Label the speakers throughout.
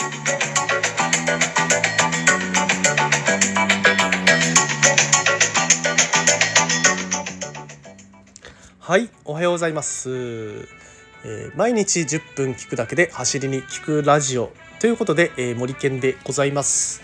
Speaker 1: はいおはようございます、えー、毎日10分聞くだけで走りに聞くラジオ。ということで、えー、森健でございます、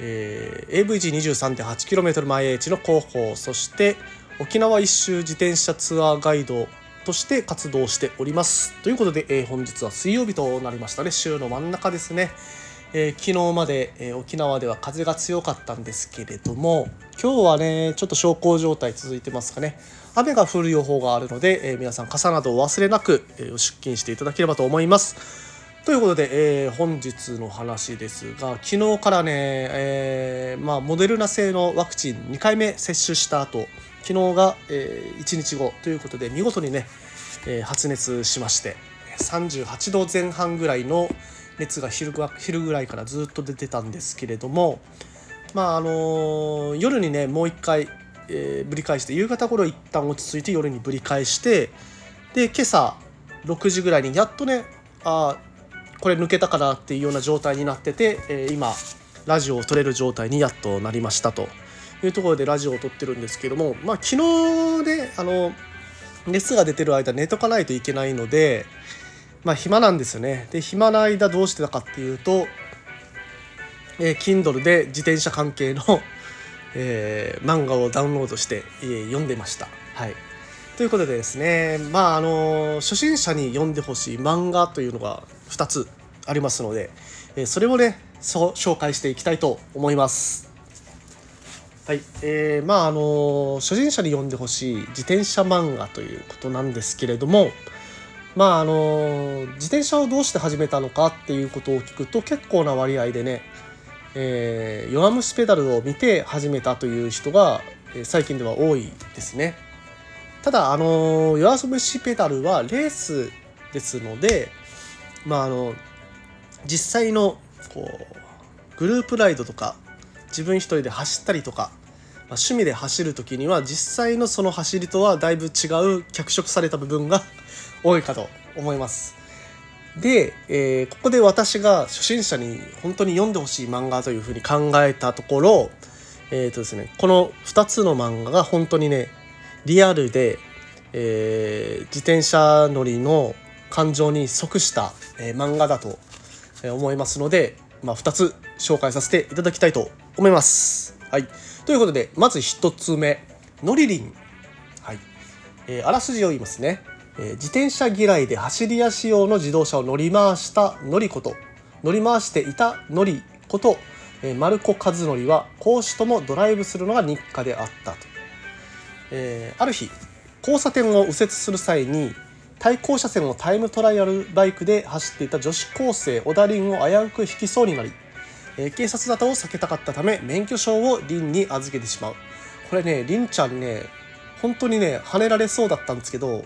Speaker 1: えー、AVG23.8km 前 H の広報。そして沖縄一周自転車ツアーガイドとして活動しております。ということで、えー、本日は水曜日となりましたね。週の真ん中ですね。えー、昨日まで、えー、沖縄では風が強かったんですけれども今日はねちょっと小康状態続いてますかね。雨が降る予報があるので、えー、皆さん傘などを忘れなく、え出勤していただければと思います。ということで、え本日の話ですが昨日からね、えまあ、モデルナ製のワクチン2回目接種した後昨日が、え1日後ということで見事にね、え発熱しまして38度前半ぐらいの熱が昼ぐらいからずっと出てたんですけれどもまああの夜にねもう一回、えー、ぶり返して夕方頃一旦落ち着いて夜にぶり返してで今朝6時ぐらいにやっとねあこれ抜けたかなっていうような状態になってて、えー、今ラジオを撮れる状態にやっとなりましたというところでラジオを撮ってるんですけどもまあ昨日ねあの熱が出てる間寝とかないといけないのでまあ暇なんですよね。で暇な間どうしてたかっていうと、えー、Kindle で自転車関係の、えー、漫画をダウンロードして、えー、読んでました。はい、ということでですねまああの初心者に読んでほしい漫画というのが2つありますので、え、それをねそ紹介していきたいと思います。はい、えー、まああの初心者に読んでほしい自転車漫画ということなんですけれども、まああの自転車をどうして始めたのかっていうことを聞くと結構な割合でね、えー、弱虫ペダルを見て始めたという人が、え最近では多いですね。ただあの弱虫ペダルはレースですのでまああの実際のこうグループライドとか自分一人で走ったりとか、まあ、趣味で走る時には実際のその走りとはだいぶ違う脚色された部分が 多いかと思います。で、えー、ここで私が初心者に本当に読んでほしい漫画というふうに考えたところ、えーとですね、この2つの漫画が本当にねリアルで、えー、自転車乗りの感情に即した、えー、漫画だと思いますので、まあ、2つ紹介させていただきたいと思います。はい、ということでまず1つ目「のりりん」はい。えー、あらすじを言いますね。え自転車嫌いで走り屋仕様の自動車を乗り回したのりこと。乗り回していたのりこと、え丸子和則は講師ともドライブするのが日課であったと、えー、ある日交差点を右折する際に対向車線をタイムトライアルバイクで走っていた女子高生小田凛を危うく引きそうになり、え、警察沙汰を避けたかったため免許証を凛に預けてしまう。これね凛ちゃんね本当にね跳ねられそうだったんですけど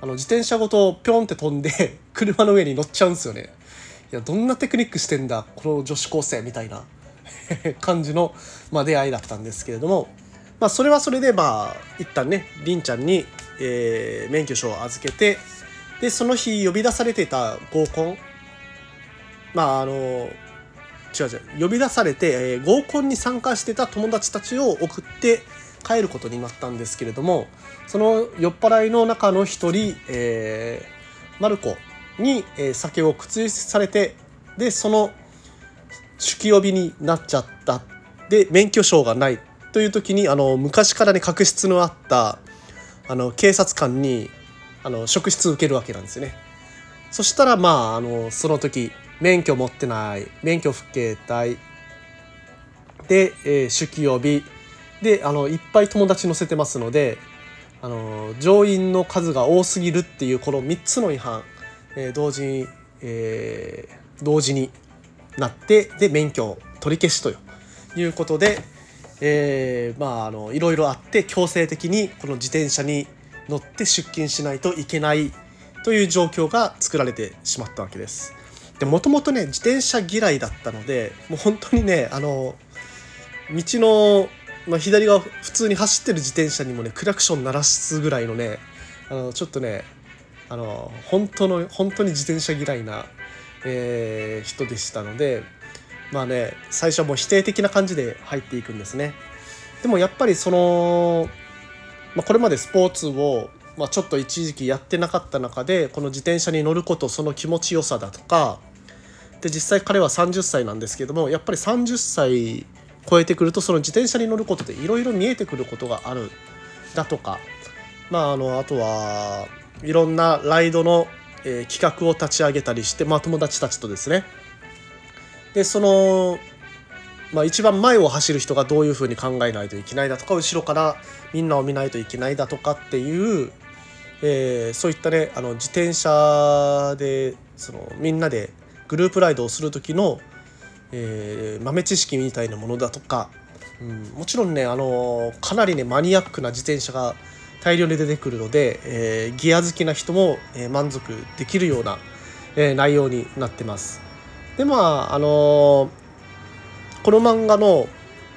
Speaker 1: あの自転車ごとピョンって飛んで 車の上に乗っちゃうんですよね。いやどんなテクニックしてんだこの女子高生みたいな 感じの、まあ、出会いだったんですけれども、まあ、それはそれでまあ一旦ねりんちゃんに、えー、免許証を預けてでその日呼び出されていた合コン。まああの違う違う呼び出されて、えー、合コンに参加してた友達たちを送って帰ることになったんですけれどもその酔っ払いの中の一人、えー、マルコに、えー、酒を口されてでその酒気帯びになっちゃったで免許証がないという時にあの昔からね確執のあったあの警察官にあの職質受けるわけなんですよね。そしたらまああのその時免許持ってない免許不携帯で、えー、酒気帯びであのいっぱい友達乗せてますのであの乗員の数が多すぎるっていうこの3つの違反、えー、同時に、えー、同時になってで免許取り消しということで、えー、まああのいろいろあって強制的にこの自転車に乗って出勤しないといけないという状況が作られてしまったわけです。でもともとね自転車嫌いだったのでもう本当にねあの道のまあ、左側普通に走ってる自転車にもねクラクション鳴らすぐらいのねあのちょっとねあの本当の本当に自転車嫌いなえー、人でしたのでまあね最初はもう否定的な感じで入っていくんですね。でもやっぱりその、まあ、これまでスポーツを、まあ、ちょっと一時期やってなかった中でこの自転車に乗ることその気持ちよさだとかで実際彼は30歳なんですけどもやっぱり30歳超えてくるとその自転車に乗ることでいろいろ見えてくることがあるだとかまああのあとはいろんなライドの、えー、企画を立ち上げたりして、まあ、友達たちとですね。でその、まあ、一番前を走る人がどういうふうに考えないといけないだとか後ろからみんなを見ないといけないだとかっていう、えー、そういったねあの自転車でそのみんなでグループライドをする時の、えー、豆知識みたいなものだとか、うん、もちろんねあのかなりねマニアックな自転車が大量に出てくるので、えー、ギア好きな人も、え満足できるような、え内容になってます。でまああのこの漫画の、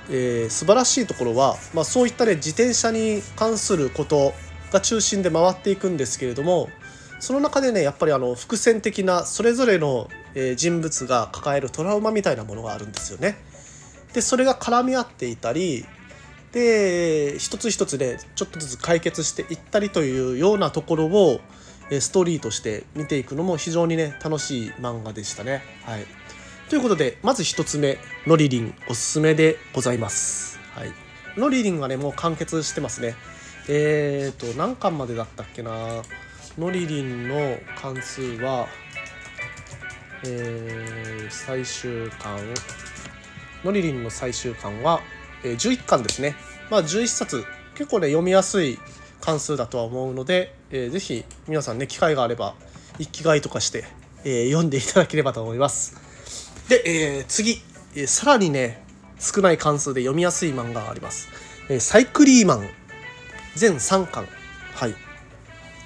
Speaker 1: えー、素晴らしいところは、まあ、そういったね自転車に関することが中心で回っていくんですけれどもその中でねやっぱりあの伏線的なそれぞれの、え人物が抱えるトラウマみたいなものがあるんですよね。でそれが絡み合っていたりで一つ一つでちょっとずつ解決していったりというようなところをストーリーとして見ていくのも非常にね楽しい漫画でしたね。はい、ということでまず1つ目のりりんおすすめでございます。はい、のりりんがねもう完結してますね。えっ、ー、と何巻までだったっけな？のりりんの関数は、えー、最終巻。のりりんの最終巻は、えー、11巻ですね。まあ11冊。結構ね読みやすい関数だとは思うので、えー、ぜひ皆さんね機会があれば一気買いとかして、えー、読んでいただければと思います。で、えー、次、えー、さらにね少ない関数で読みやすい漫画があります、えー、サイクリーマン。全3巻。はい。こ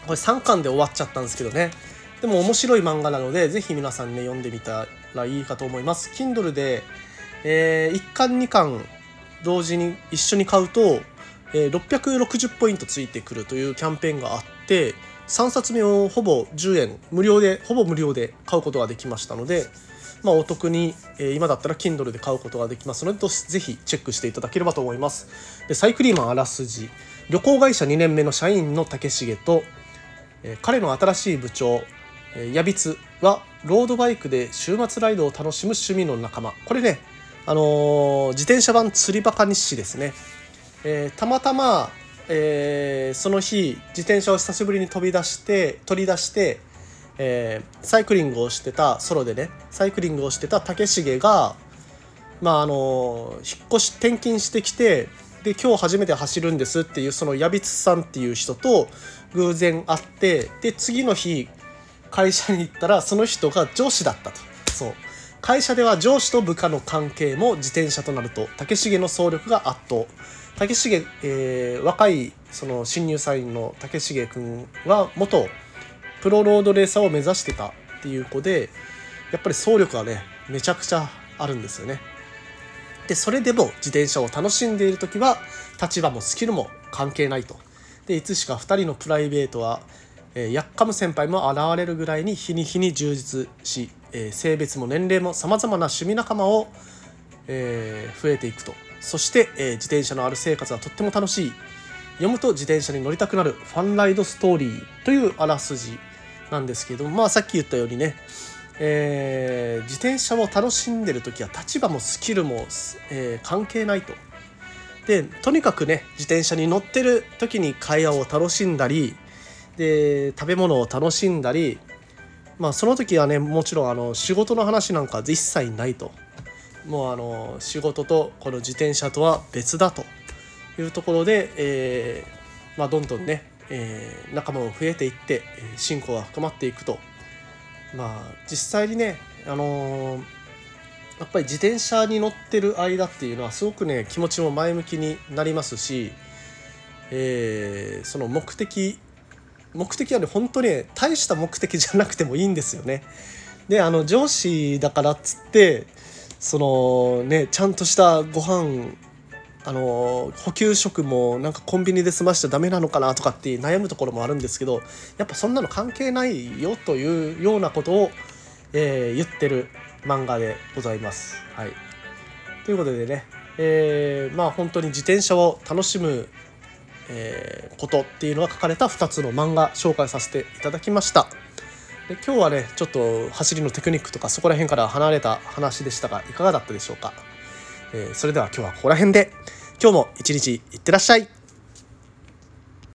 Speaker 1: れ3巻で終わっちゃったんですけどね。でも面白い漫画なのでぜひ皆さんね読んでみたらいいかと思います。Kindle で、えー、1巻2巻同時に一緒に買うとえー、660ポイントついてくるというキャンペーンがあって3冊目をほぼ10円無料でほぼ無料で買うことができましたので、まあ、お得に、え、今だったら Kindle で買うことができますのでぜひチェックしていただければと思います。でサイクリーマンあらすじ。旅行会社2年目の社員の竹重と、え、彼の新しい部長ヤビツはロードバイクで週末ライドを楽しむ趣味の仲間。これねあのー、自転車版釣りバカ日誌ですね。えー、たまたま、えー、その日自転車を久しぶりに飛び出して取り出して、えー、サイクリングをしてたソロでねサイクリングをしてた竹重がまああの引っ越し転勤してきてで今日初めて走るんですっていうその矢光さんっていう人と偶然会ってで次の日会社に行ったらその人が上司だったと。そう。会社では上司と部下の関係も自転車となると竹重の総力が圧倒。竹重、えー、若いその新入社員の竹重君は元プロロードレーサーを目指してたっていう子でやっぱり走力がねめちゃくちゃあるんですよね。でそれでも自転車を楽しんでいる時は立場もスキルも関係ないと。でいつしか2人のプライベートは、えー、ヤッカム先輩も現れるぐらいに日に日に充実し、えー、性別も年齢もさまざまな趣味仲間を、えー、増えていくとそして、えー、自転車のある生活はとっても楽しい読むと自転車に乗りたくなるファンライドストーリーというあらすじなんですけどもまあさっき言ったようにね、えー、自転車を楽しんでる時は立場もスキルも、えー、関係ないと。でとにかくね自転車に乗ってる時に会話を楽しんだりで食べ物を楽しんだりまあその時はねもちろんあの仕事の話なんか一切ないと。もうあの仕事とこの自転車とは別だというところで、えー、まあ、どんどんね、え、仲間も増えていって信仰が深まっていくとまあ実際にねあのー、やっぱり自転車に乗ってる間っていうのはすごくね気持ちも前向きになりますし、えー、その目的目的はね本当に大した目的じゃなくてもいいんですよね。であの上司だからっつってそのねちゃんとしたご飯あの補給食もなんかコンビニで済ましちゃダメなのかなとかって悩むところもあるんですけどやっぱそんなの関係ないよというようなことを、えー、言ってる漫画でございます。はい、ということでね、えー、まあ本当に自転車を楽しむ、えー、ことっていうのが書かれた2つの漫画紹介させていただきました。で今日はねちょっと走りのテクニックとかそこら辺から離れた話でしたがいかがだったでしょうか、えー、それでは今日はここら辺で。今日も一日いってらっしゃい。